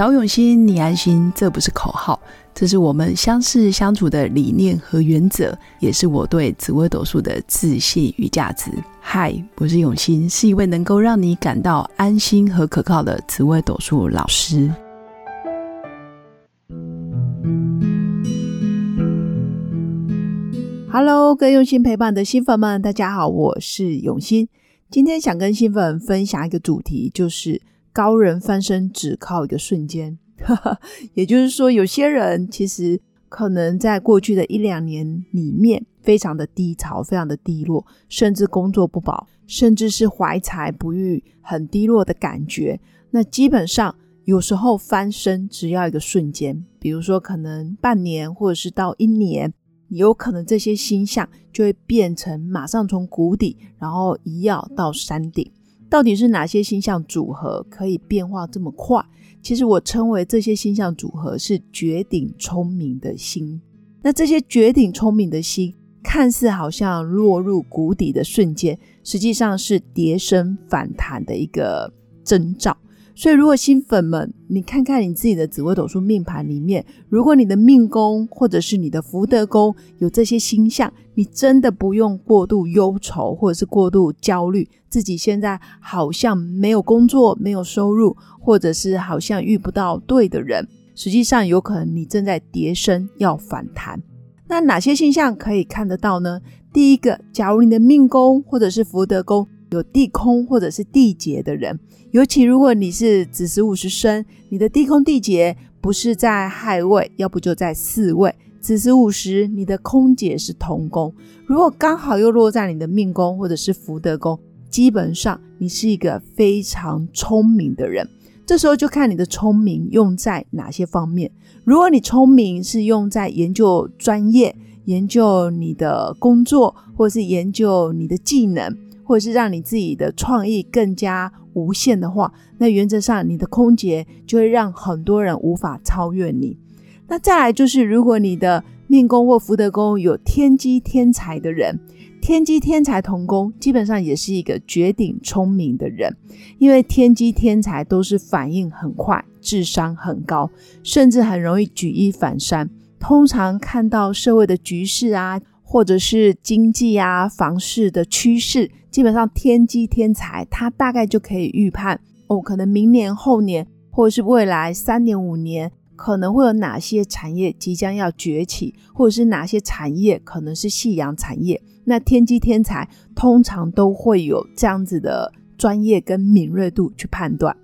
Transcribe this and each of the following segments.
找永新，你安心，这不是口号，这是我们相识相处的理念和原则，也是我对紫微斗数的自信与价值。嗨，我是永新，是一位能够让你感到安心和可靠的紫微斗数老师。Hello，各用心陪伴的新粉们，大家好，我是永新。今天想跟新粉分享一个主题，就是高人翻身只靠一个瞬间。也就是说，有些人其实可能在过去的一两年里面，非常的低潮，非常的低落，甚至工作不保，甚至是怀才不遇，很低落的感觉。那基本上，有时候翻身只要一个瞬间，比如说可能半年，或者是到一年。有可能这些星象就会变成马上从谷底，然后一跃到山顶。到底是哪些星象组合可以变化这么快？其实我称为这些星象组合是绝顶聪明的星。那这些绝顶聪明的星，看似好像落入谷底的瞬间，实际上是跌升反弹的一个征兆。所以，如果新粉们，你看看你自己的紫微斗数命盘里面，如果你的命宫或者是你的福德宫有这些星象，你真的不用过度忧愁或者是过度焦虑，自己现在好像没有工作、没有收入，或者是好像遇不到对的人，实际上有可能你正在跌升要反弹。那哪些星象可以看得到呢？第一个，假如你的命宫或者是福德宫有地空或者是地劫的人。尤其如果你是子时午时生，你的地空地劫不是在亥位，要不就在巳位。子时午时，你的空劫是同宫，如果刚好又落在你的命宫或者是福德宫，基本上你是一个非常聪明的人。这时候就看你的聪明用在哪些方面。如果你聪明是用在研究专业、研究你的工作，或是研究你的技能。或者是让你自己的创意更加无限的话，那原则上你的空劫就会让很多人无法超越你。那再来就是，如果你的命宫或福德宫有天机天才的人，天机天才同宫，基本上也是一个绝顶聪明的人，因为天机天才都是反应很快，智商很高，甚至很容易举一反三。通常看到社会的局势啊。或者是经济啊、房市的趋势，基本上天机天才，他大概就可以预判哦，可能明年、后年，或者是未来三年、五年，可能会有哪些产业即将要崛起，或者是哪些产业可能是夕阳产业。那天机天才通常都会有这样子的专业跟敏锐度去判断。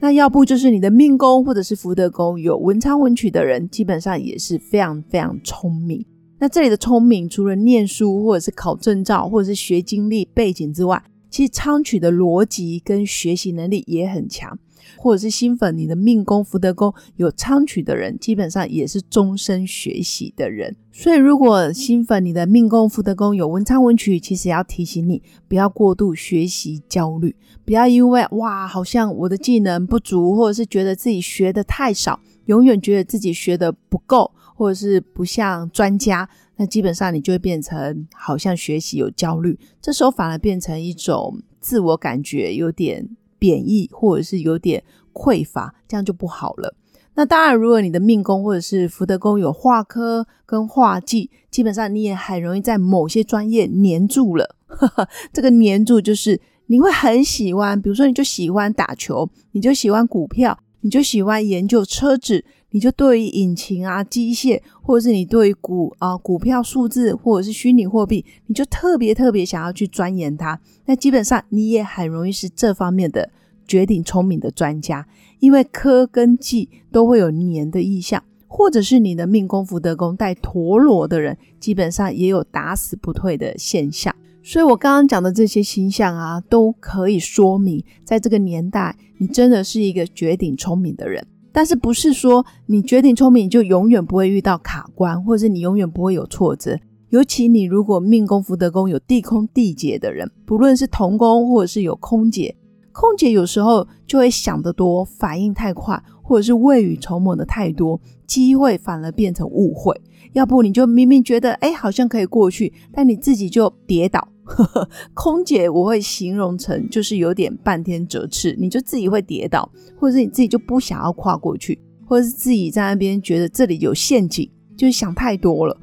那要不就是你的命宫或者是福德宫有文昌文曲的人，基本上也是非常非常聪明。那这里的聪明，除了念书或者是考证照，或者是学经历背景之外，其实昌曲的逻辑跟学习能力也很强。或者是新粉，你的命宫福德宫有昌曲的人，基本上也是终身学习的人。所以，如果新粉你的命宫福德宫有文昌文曲，其实要提醒你，不要过度学习焦虑，不要因为哇，好像我的技能不足，或者是觉得自己学的太少，永远觉得自己学的不够。或者是不像专家，那基本上你就会变成好像学习有焦虑，这时候反而变成一种自我感觉有点贬义，或者是有点匮乏，这样就不好了。那当然，如果你的命宫或者是福德宫有画科跟画技，基本上你也很容易在某些专业黏住了。这个黏住就是你会很喜欢，比如说你就喜欢打球，你就喜欢股票，你就喜欢研究车子。你就对于引擎啊、机械，或者是你对于股啊、股票数字，或者是虚拟货币，你就特别特别想要去钻研它。那基本上你也很容易是这方面的绝顶聪明的专家，因为科跟技都会有年的意象，或者是你的命宫福德宫带陀螺的人，基本上也有打死不退的现象。所以我刚刚讲的这些星象啊，都可以说明，在这个年代，你真的是一个绝顶聪明的人。但是不是说你绝顶聪明就永远不会遇到卡关，或者是你永远不会有挫折？尤其你如果命宫福德宫有地空地劫的人，不论是同宫或者是有空劫，空劫有时候就会想得多，反应太快，或者是未雨绸缪的太多，机会反而变成误会。要不你就明明觉得哎好像可以过去，但你自己就跌倒，空姐我会形容成就是有点半天折翅，你就自己会跌倒，或者是你自己就不想要跨过去，或者是自己在那边觉得这里有陷阱，就是想太多了。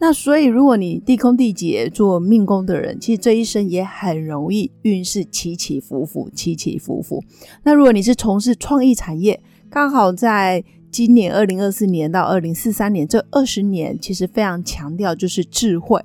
那所以，如果你地空地劫做命宫的人，其实这一生也很容易运势起起伏伏，起起伏伏。那如果你是从事创意产业，刚好在今年二零二四年到二零四三年这二十年，其实非常强调就是智慧，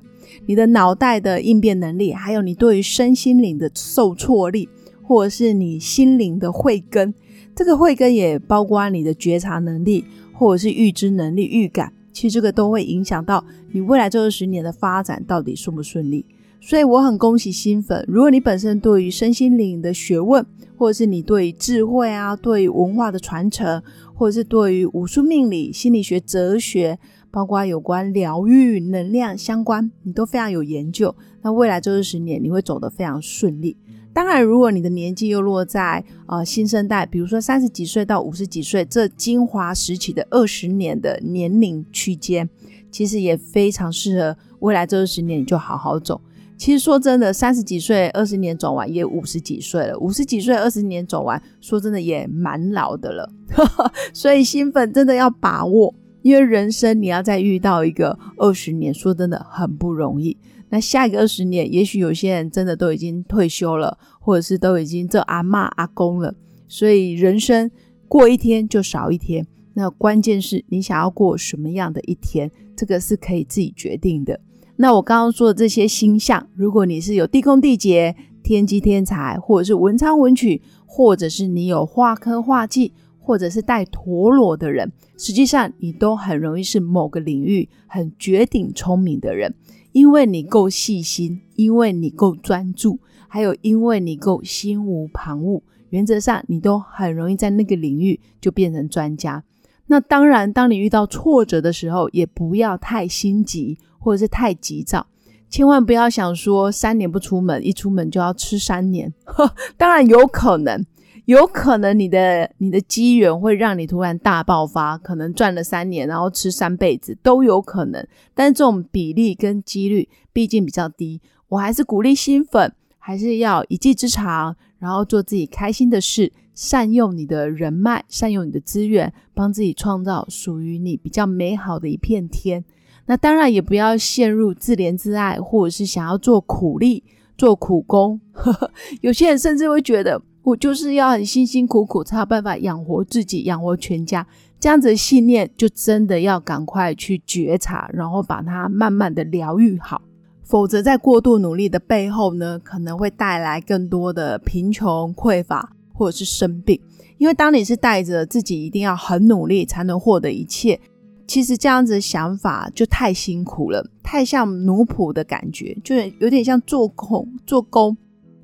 你的脑袋的应变能力，还有你对于身心灵的受挫力，或者是你心灵的慧根，这个慧根也包括你的觉察能力，或者是预知能力、预感。其实这个都会影响到你未来这二十年的发展到底顺不顺利，所以我很恭喜新粉。如果你本身对于身心灵的学问，或者是你对于智慧啊、对文化的传承，或者是对于武术、命理、心理学、哲学，包括有关疗愈、能量相关，你都非常有研究，那未来这二十年你会走得非常顺利。当然，如果你的年纪又落在呃新生代，比如说三十几岁到五十几岁这精华时期的二十年的年龄区间，其实也非常适合未来这二十年你就好好走。其实说真的，三十几岁二十年走完也五十几岁了，五十几岁二十年走完，说真的也蛮老的了。所以新粉真的要把握，因为人生你要再遇到一个二十年，说真的很不容易。那下一个二十年，也许有些人真的都已经退休了，或者是都已经做阿妈阿公了。所以人生过一天就少一天。那关键是你想要过什么样的一天，这个是可以自己决定的。那我刚刚说的这些星象，如果你是有地空地劫、天机天才，或者是文昌文曲，或者是你有化科化忌，或者是带陀螺的人，实际上你都很容易是某个领域很绝顶聪明的人。因为你够细心，因为你够专注，还有因为你够心无旁骛，原则上你都很容易在那个领域就变成专家。那当然，当你遇到挫折的时候，也不要太心急或者是太急躁，千万不要想说三年不出门，一出门就要吃三年。呵 当然有可能。有可能你的你的机缘会让你突然大爆发，可能赚了三年，然后吃三辈子都有可能。但是这种比例跟几率毕竟比较低，我还是鼓励新粉还是要一技之长，然后做自己开心的事，善用你的人脉，善用你的资源，帮自己创造属于你比较美好的一片天。那当然也不要陷入自怜自爱，或者是想要做苦力、做苦工。有些人甚至会觉得。我就是要很辛辛苦苦才有办法养活自己、养活全家，这样子的信念就真的要赶快去觉察，然后把它慢慢的疗愈好，否则在过度努力的背后呢，可能会带来更多的贫穷、匮乏或者是生病。因为当你是带着自己一定要很努力才能获得一切，其实这样子的想法就太辛苦了，太像奴仆的感觉，就有点像做工、做工。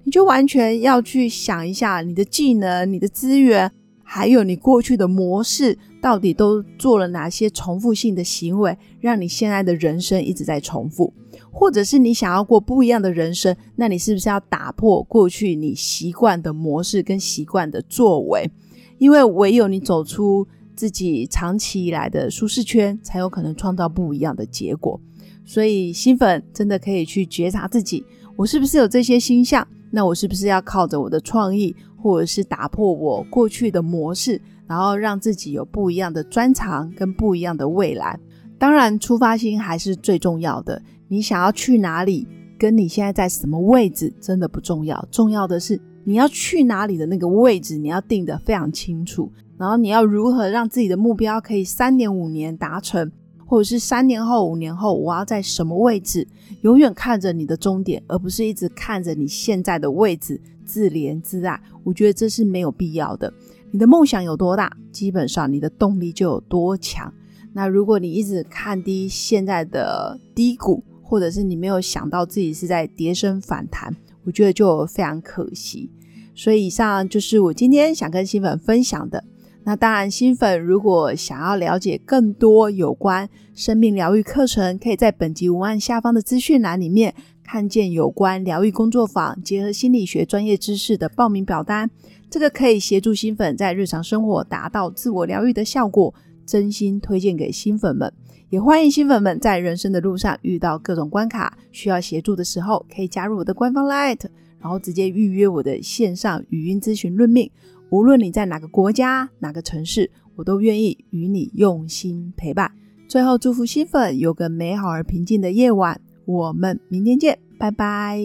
你就完全要去想一下，你的技能、你的资源，还有你过去的模式，到底都做了哪些重复性的行为，让你现在的人生一直在重复？或者是你想要过不一样的人生，那你是不是要打破过去你习惯的模式跟习惯的作为？因为唯有你走出自己长期以来的舒适圈，才有可能创造不一样的结果。所以新粉真的可以去觉察自己，我是不是有这些星象？那我是不是要靠着我的创意，或者是打破我过去的模式，然后让自己有不一样的专长跟不一样的未来？当然，出发心还是最重要的。你想要去哪里，跟你现在在什么位置真的不重要，重要的是你要去哪里的那个位置，你要定得非常清楚。然后你要如何让自己的目标可以三年五年达成？或者是三年后、五年后，我要在什么位置？永远看着你的终点，而不是一直看着你现在的位置，自怜自爱。我觉得这是没有必要的。你的梦想有多大，基本上你的动力就有多强。那如果你一直看低现在的低谷，或者是你没有想到自己是在跌升反弹，我觉得就非常可惜。所以以上就是我今天想跟新粉分享的。那当然，新粉如果想要了解更多有关生命疗愈课程，可以在本集文案下方的资讯栏里面看见有关疗愈工作坊结合心理学专业知识的报名表单。这个可以协助新粉在日常生活达到自我疗愈的效果，真心推荐给新粉们。也欢迎新粉们在人生的路上遇到各种关卡，需要协助的时候，可以加入我的官方 Light，然后直接预约我的线上语音咨询论命。无论你在哪个国家、哪个城市，我都愿意与你用心陪伴。最后，祝福新粉有个美好而平静的夜晚。我们明天见，拜拜。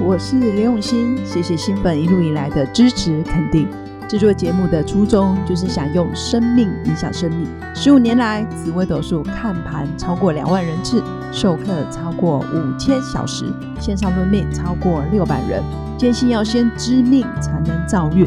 我是刘永新，谢谢新粉一路以来的支持肯定。制作节目的初衷就是想用生命影响生命。十五年来，紫微斗数看盘超过两万人次，授课超过五千小时，线上论命超过六百人。坚信要先知命才能造运。